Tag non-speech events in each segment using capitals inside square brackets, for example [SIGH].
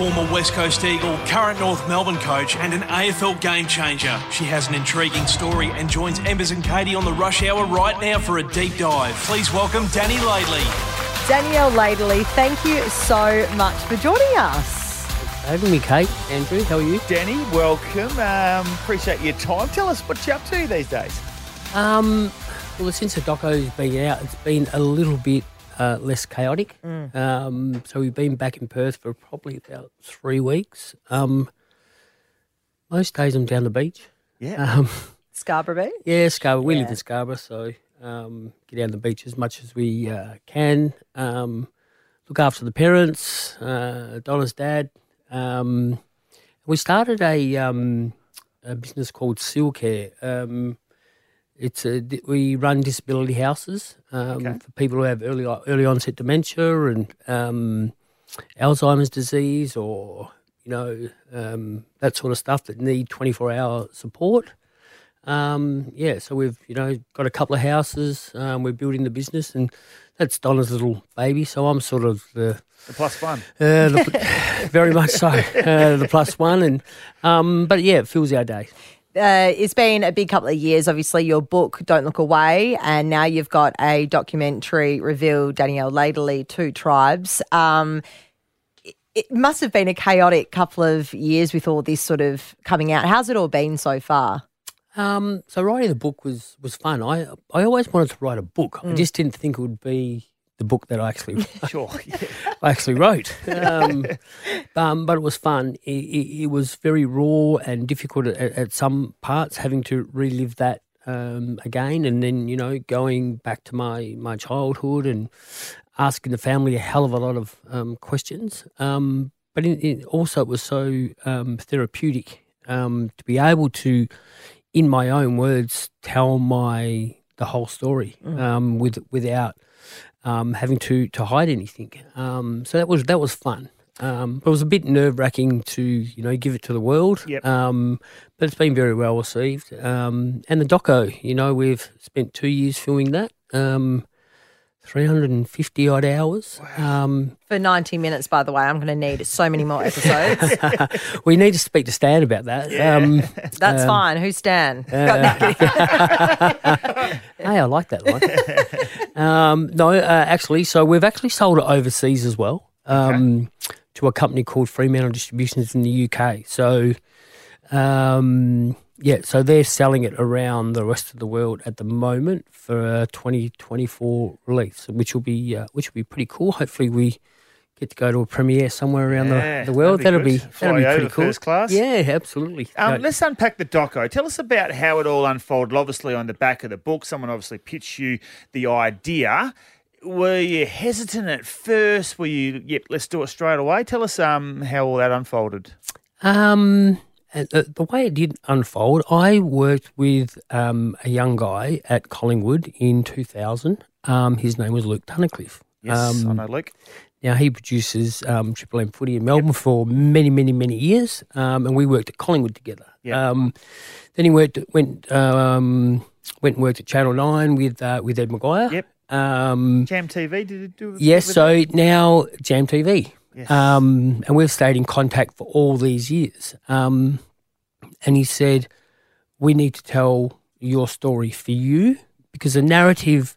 former West Coast Eagle, current North Melbourne coach, and an AFL game changer. She has an intriguing story and joins Embers and Katie on the rush hour right now for a deep dive. Please welcome Dani Laidley. Danielle Laidley, thank you so much for joining us. having me, Kate. Andrew, how are you? Dani, welcome. Um, appreciate your time. Tell us what you're up to these days. Um, well, since the doco's been out, it's been a little bit uh, less chaotic. Um, so we've been back in Perth for probably about three weeks. Um, most days I'm down the beach. Yeah. [LAUGHS] Um, Scarborough Beach? yeah, Scarborough. We live in Scarborough, so um, get down the beach as much as we uh, can. Um, look after the parents, uh, Donna's dad. Um, we started a, um, a business called Seal Care. Um, it's a, we run disability houses um, Okay. for people who have early early onset dementia and um, Alzheimer's disease or you know um, that sort of stuff that need twenty four hour support. Um, yeah, so we've you know got a couple of houses. Um, we're building the business, and that's Donna's little baby. So I'm sort of the The plus one. uh, the, [LAUGHS] very much so uh, the plus one, and um, but yeah, it fills our day. Uh, it's been a big couple of years. Obviously, your book, Don't Look Away, and now you've got a documentary, Reveal Danielle Laidley, Two Tribes. Um, it- it must have been a chaotic couple of years with all this sort of coming out. How's it all been so far? Um, so writing the book was was fun. I I always wanted to write a book. I just didn't think it would be the book that I actually [LAUGHS] Sure. Yeah. I actually wrote. Um, um, but it was fun. It, it, it was very raw and difficult at, at some parts, having to relive that um, again, and then you know going back to my my childhood and asking the family a hell of a lot of um, questions. Um, but in, in, also, it was so um, therapeutic um, to be able to, in my own words, tell my the whole story um, with without um, having to to hide anything. Um, so that was that was fun. Um, but it was a bit nerve wracking to you know give it to the world. Yep. Um, but it's been very well received. Um, and the doco, you know, we've spent two years filming that. Um, 350 odd hours. Um, For 90 minutes, by the way, I'm going to need so many more episodes. [LAUGHS] we need to speak to Stan about that. Um, That's fine. Who's Stan? [LAUGHS] hey, I like that line. [LAUGHS] um, no, uh, actually, so we've actually sold it overseas as well um, to a company called Fremantle Distributions in the UK. So, um, yeah, so they're selling it around the rest of the world at the moment for a 2024 release, which will be uh, which will be pretty cool. Hopefully, we get to go to a premiere somewhere around Yeah, the, the world. That'll be be, that'll be pretty cool. first class. Yeah, absolutely. Um, Uh, let's unpack the doco. Tell us about how it all unfolded. Obviously, on the back of the book, someone obviously pitched you the idea. Were you hesitant at first? Were you, yep, let's do it straight away? Tell us um, how all that unfolded. Um, and the, the way it did unfold, I worked with um, a young guy at Collingwood in 2000. Um, his name was Luke Tunnicliffe. Yes, I Um, know, Luke. now he produces um, Triple M footy in Melbourne for many, many, many years, um, and we worked at Collingwood together. Yep. Um, then he worked went um, went and worked at Channel Nine with uh, with Ed McGuire. Yep. Um, Jam TV, did it do? Yes, so now Jam TV. Yes. Um, and we've stayed in contact for all these years. Um, and he said, We need to tell your story for you because the narrative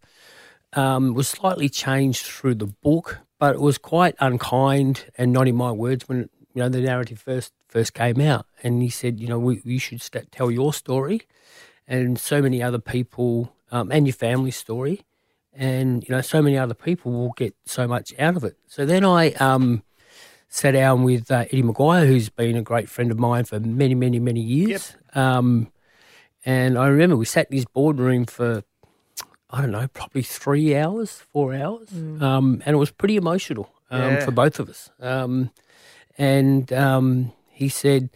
um, was slightly changed through the book, but it was quite unkind and not in my words when you know the narrative first first came out. And he said, You know, we, you should st- tell your story and so many other people um, and your family's story and you know so many other people will get so much out of it. So then I um, sat down with uh, Eddie McGuire, who's been a great friend of mine for many, many, many years. Um, and I remember we sat in his boardroom for I don't know, probably three hours, four hours, um, and it was pretty emotional um, Yeah. for both of us. Um, and um, he said,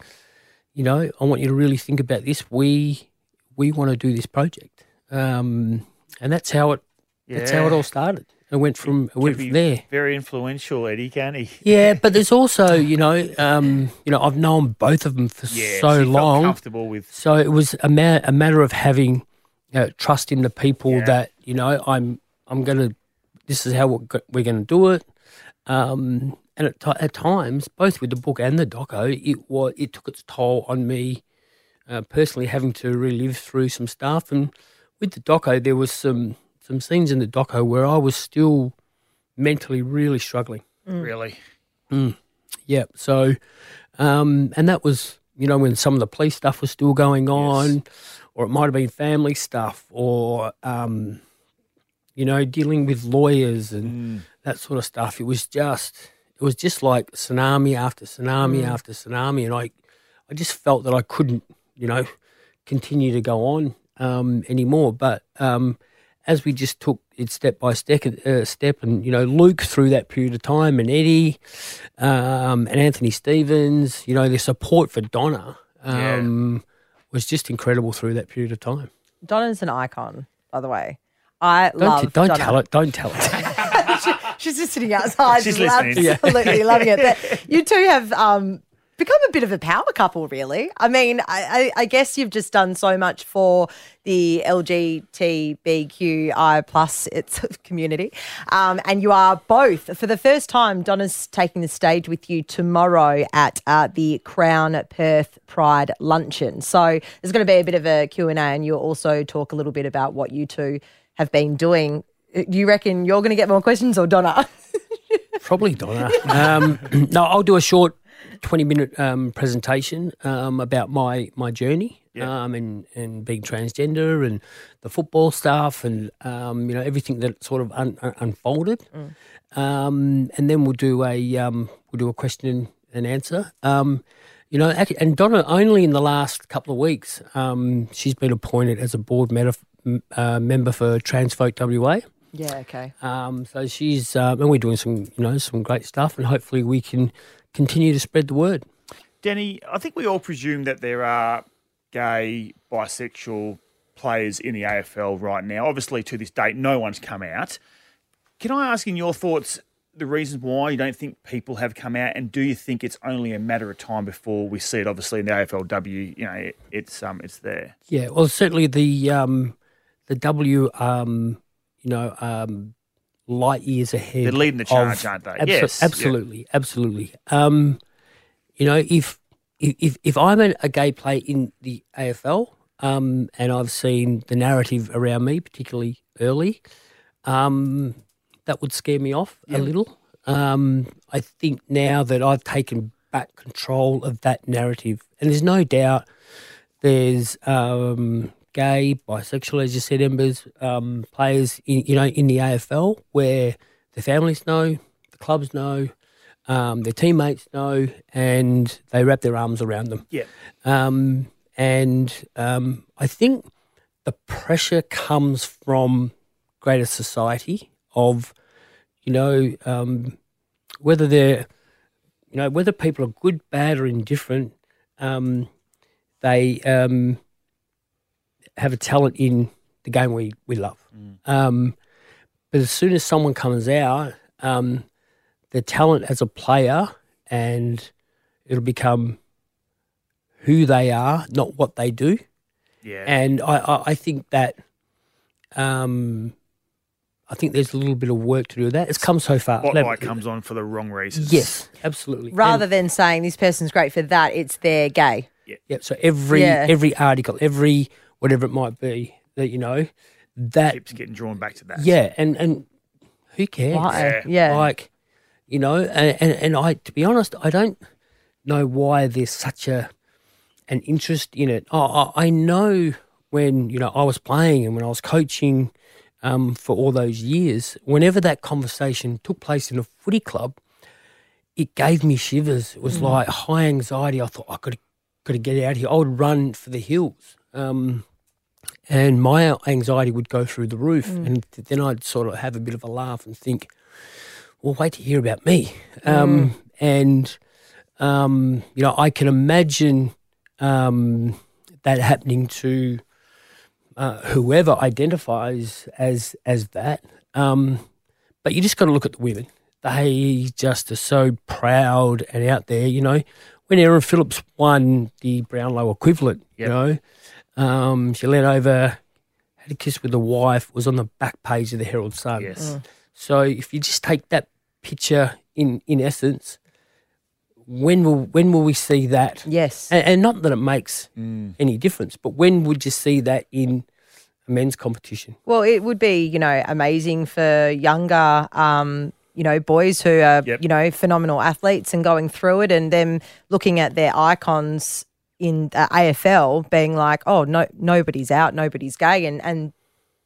"You know, I want you to really think about this. We we want to do this project." Um, and that's how it that's how it all started. It went from it went from there. Very influential, Eddie, can he? [LAUGHS] Yeah, but there's also you know um, you know I've known both of them for Yeah, so you long. comfortable with. So it was a, ma- a matter of having uh, trust in the people Yeah. that you know I'm I'm gonna this is how we're, gonna do it, um, and at, ti at times, both with the book and the doco, it was it took its toll on me uh, personally, having to relive through some stuff. And with the doco, there was some some scenes in the doco where I was still mentally really struggling. Really? Yeah. So, um, and that was, you know, when some of the police stuff was still going on, or it might have been family stuff, or, um, you know, dealing with lawyers and that sort of stuff. It was just, it was just like tsunami after tsunami after tsunami. And I, I just felt that I couldn't, you know, continue to go on um, anymore. But um, as we just took it step by step, uh, step, and you know, Luke through that period of time, and Eddie, um, and Anthony Stevens, you know, the support for Donna um, was just incredible through that period of time. Donna's an icon, by the way. I Don't, love t- don't Donna. tell it. Don't tell it. [LAUGHS] [LAUGHS] She's just sitting outside, She's just listening. Yeah. absolutely loving it. But [LAUGHS] you two have um, become a bit of a power couple, really. I mean, I, I, guess you've just done so much for the LGBTQI plus its [LAUGHS] community, um, and you are both for the first time. Donna's taking the stage with you tomorrow at uh, the Crown Perth Pride luncheon. So there's going to be a bit of a Q and A, and you'll also talk a little bit about what you two have been doing. Do you reckon you're going to get more questions or Donna? [LAUGHS] Probably Donna. Um, [CLEARS THROAT] no, I'll do a short twenty minute um, presentation um, about my my journey um, and and being transgender and the football stuff and um, you know everything that sort of un- un- unfolded. Um, and then we'll do a um, we'll do a question and answer. Um, you know, and Donna only in the last couple of weeks um, she's been appointed as a board uh, member for Transfolk WA. yeah, okay. Um, so she's um, and we're doing some you know some great stuff, and hopefully we can continue to spread the word. Denny, I think we all presume that there are gay, bisexual players in the AFL right now. Obviously, to this date, no one's come out. Can I ask, in your thoughts, the reasons why you don't think people have come out, and do you think it's only a matter of time before we see it? Obviously, in the AFLW, you know, it, it's um, it's there. Yeah, well, certainly the um, the W, um, you know, um, light years ahead. They're leading the of- charge, aren't they? abso- Yes, yeah. absolutely, absolutely. Um, you know, if if if I'm a, a gay player in the AFL, um, and I've seen the narrative around me, particularly early, um, that would scare me off a little. Um, I think now that I've taken back control of that narrative, and there's no doubt there's um, gay, bisexual, as you said, Embers, um, players in you know in the AFL where the families know, the clubs know, um, their teammates know, and they wrap their arms around them. Yeah. Um, and um, I think the pressure comes from greater society of, you know, um, whether they're, you know, whether people are good, bad, or indifferent, um, they um, have a talent in the game we, we love. Um, but as soon as someone comes out, um, their talent as a player and it'll become who they are, not what they do. Yeah. And I, I, I think that um, I think there's a little bit of work to do with that. It's come so far. Spotlight comes on for the wrong reasons. Yes, absolutely. Rather than saying this person's great for that, it's they're gay. Yep. So every Yeah. every article, every whatever it might be that you know, that keeps getting drawn back to that. yeah, and and who cares? Why? Yeah. Like, you know, and, and and I to be honest, I don't know why there's such a an interest in it. Oh, I I know when you know I was playing and when I was coaching um, for all those years. Whenever that conversation took place in a footy club, it gave me shivers. It was like high anxiety. I thought I could got to get out here. I would run for the hills. Um, and my anxiety would go through the roof. And then I'd sort of have a bit of a laugh and think, well, wait to hear about me. Um, and, um, you know, I can imagine um, that happening to uh, whoever identifies as as that. Um, but you just got to look at the women. They just are so proud and out there. You know, when Erin Phillips won the Brownlow equivalent, Yep. you know, um, she leant over, had a kiss with the wife, was on the back page of the Herald Sun. Yes. So if you just take that picture in in essence. When will when will we see that? Yes. And, and not that it makes any difference, but when would you see that in a men's competition? Well, it would be, you know, amazing for younger, um, you know, boys who are, Yep. you know, phenomenal athletes and going through it and them looking at their icons in uh, AFL being like, oh, no, nobody's out, nobody's gay. And, and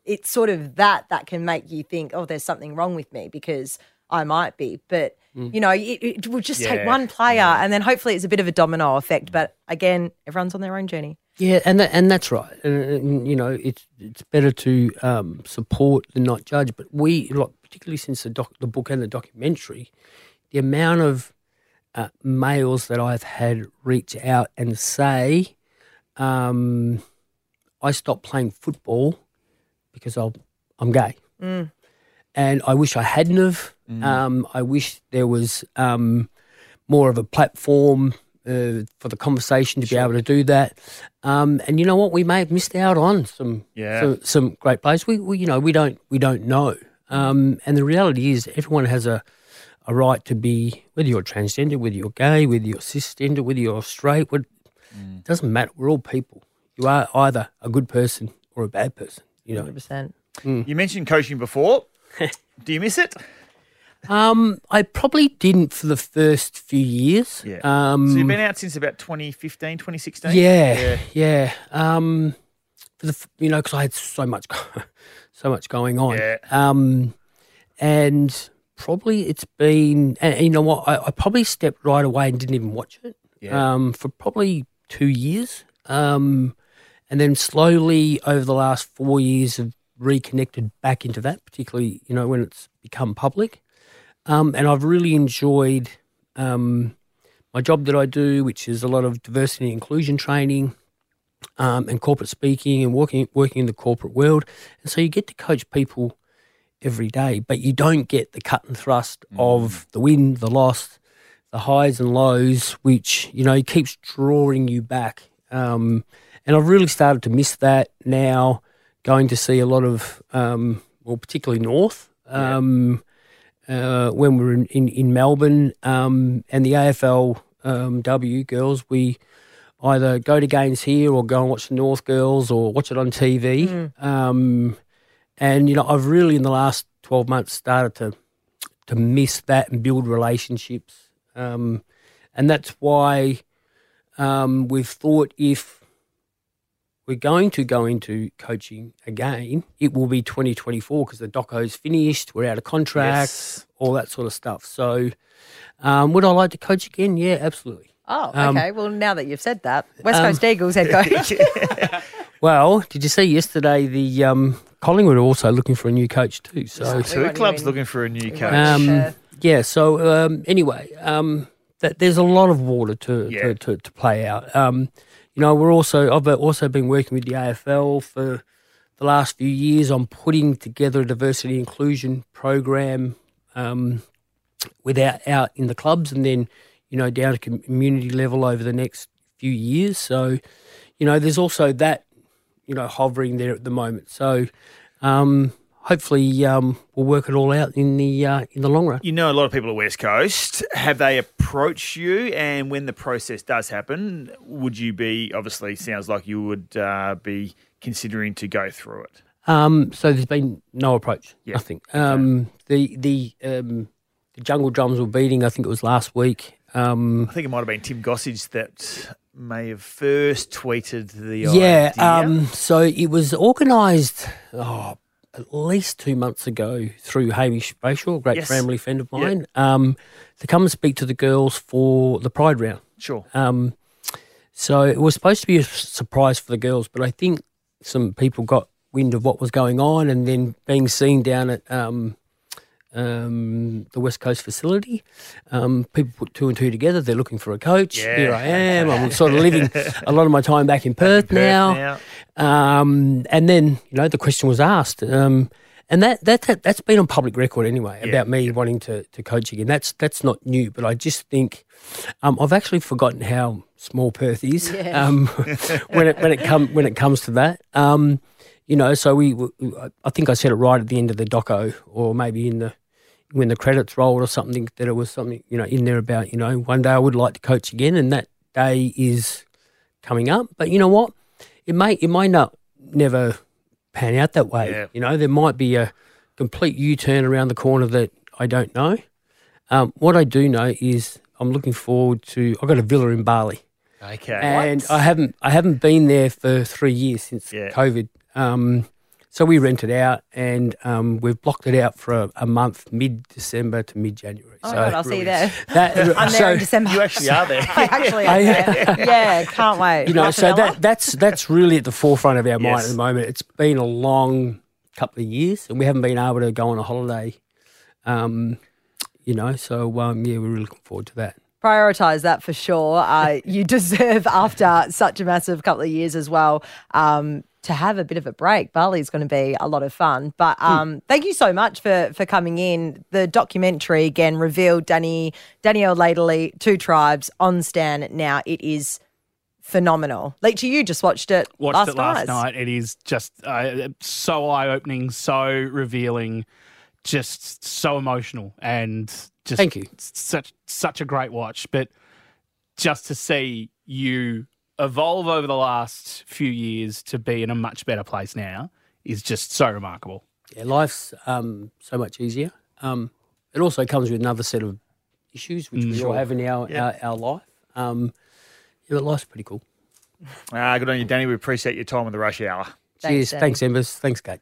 it's sort of that that can make you think, oh, there's something wrong with me because I might be. But, you know, it, it will just take one player and then hopefully it's a bit of a domino effect. But again, everyone's on their own journey. Yeah, and that, and that's right. And, and, you know, it's it's better to um, support than not judge. But we, like, particularly since the doc, the book and the documentary, the amount of uh, males that I've had reach out and say, um, "I stopped playing football because I'll, I'm gay," and I wish I hadn't have. Um, I wish there was um, more of a platform uh, for the conversation to be able to do that. Um, and you know what? We may have missed out on some Yeah. some, some great players. We, we you know we don't we don't know. Um, and the reality is, everyone has a a right to be whether you're transgender, whether you're gay, whether you're cisgender, whether you're straight. What it doesn't matter. We're all people. You are either a good person or a bad person. You know. 100%. You mentioned coaching before. [LAUGHS] Do you miss it? Um, I probably didn't for the first few years. Yeah. Um, so you've been out since about 2015, 2016? Yeah, yeah. Um, for the you know because I had so much, [LAUGHS] so much going on. Yeah. Um, and probably it's been, and, you know what? I, I probably stepped right away and didn't even watch it. Yeah. Um, for probably two years. Um, and then slowly over the last four years have reconnected back into that, particularly you know when it's become public. Um, and I've really enjoyed um, my job that I do, which is a lot of diversity and inclusion training um, and corporate speaking and working working in the corporate world. And so you get to coach people every day, but you don't get the cut and thrust of the win, the loss, the highs and lows, which you know keeps drawing you back. Um, and I've really started to miss that now. Going to see a lot of, um, well, particularly North. Um, uh, when we were in, in, in Melbourne um, and the AFL um, W girls, we either go to games here or go and watch the North girls or watch it on TV. Um, and you know, I've really in the last twelve months started to to miss that and build relationships, um, and that's why um, we've thought if we're going to go into coaching again, it will be 2024 because the doco's finished, we're out of contracts, Yes. all that sort of stuff. So, um, would I like to coach again? Yeah, absolutely. Oh, Um, okay. well, now that you've said that, West Coast Eagles head [LAUGHS] coach. [LAUGHS] Well, did you see yesterday the um, Collingwood are also looking for a new coach too? So, Two want clubs looking for a new coach. um, yeah. So um, anyway, um, that there's a lot of water to Yeah. to, to, to play out. Um, you know, we're also I've also been working with the AFL for the last few years on putting together a diversity inclusion program um, without out in the clubs and then you know down to community level over the next few years. So you know, there's also that you know hovering there at the moment. So um, hopefully um, we'll work it all out in the uh, in the long run. You know, a lot of people at West Coast. Have they approached you? And when the process does happen, would you be, obviously, sounds like you would uh, be considering to go through it? Um, so there's been no approach, Yeah, nothing. Um, the the um, the jungle drums were beating. I think it was last week. Um, I think it might have been Tim Gossage that may have first tweeted the yeah. idea. Um, so it was organised oh, at least two months ago through Hamish Brayshaw, a great Yes. family friend of mine, um, to come and speak to the girls for the Pride round. sure. Um, so it was supposed to be a surprise for the girls, but I think some people got wind of what was going on, and then being seen down at um, um, the West Coast facility, um, people put two and two together. They're looking for a coach. Yeah. Here I am. I'm sort of living [LAUGHS] a lot of my time back in Perth, Perth now. Um, and then you know the question was asked, um, and that, that that that's been on public record anyway Yeah, about me wanting to to coach again. That's that's not new, but I just think um, I've actually forgotten how small Perth is Yeah. um, [LAUGHS] when it when it come when it comes to that. Um, you know, so we, we I think I said it right at the end of the doco, or maybe in the when the credits rolled or something that it was something you know in there about you know one day I would like to coach again, and that day is coming up. But you know what? It may it may not never pan out that way. Yeah. You know, there might be a complete U turn around the corner that I don't know. Um, what I do know is I'm looking forward to. I've got a villa in Bali, Okay. and I haven't I haven't been there for three years since Yeah. COVID. Um, so we rent it out, and um, we've blocked it out for a, a month, mid December to mid January. Oh so God, I'll see you there. [LAUGHS] that, I'm so, there in December. you actually are there. [LAUGHS] I actually am there. [LAUGHS] Yeah, can't wait. you know, Like so that that's that's really at the forefront of our mind Yes. at the moment. It's been a long couple of years, and we haven't been able to go on a holiday. Um, you know, so um, yeah, we're really looking forward to that. prioritize that for sure. Uh, you deserve after such a massive couple of years as well. Um, to have a bit of a break, Bali is going to be a lot of fun. But um, thank you so much for for coming in. The documentary again revealed Dani Danielle Laidley, Two Tribes on Stan now. It is phenomenal. Leachy, you just watched it watched last it last night. night. It is just uh, so eye opening, so revealing, just so emotional, and just Thank you. Such such a great watch, but just to see you evolve over the last few years to be in a much better place now is just so remarkable. Yeah, life's um, so much easier. Um, it also comes with another set of issues which we all Sure. have in our our, our life. Um, yeah, but life's pretty cool. Ah, good on you, Dani. We appreciate your time on the rush hour. Thanks, Cheers. Dani. Thanks, Embers. Thanks, Kate.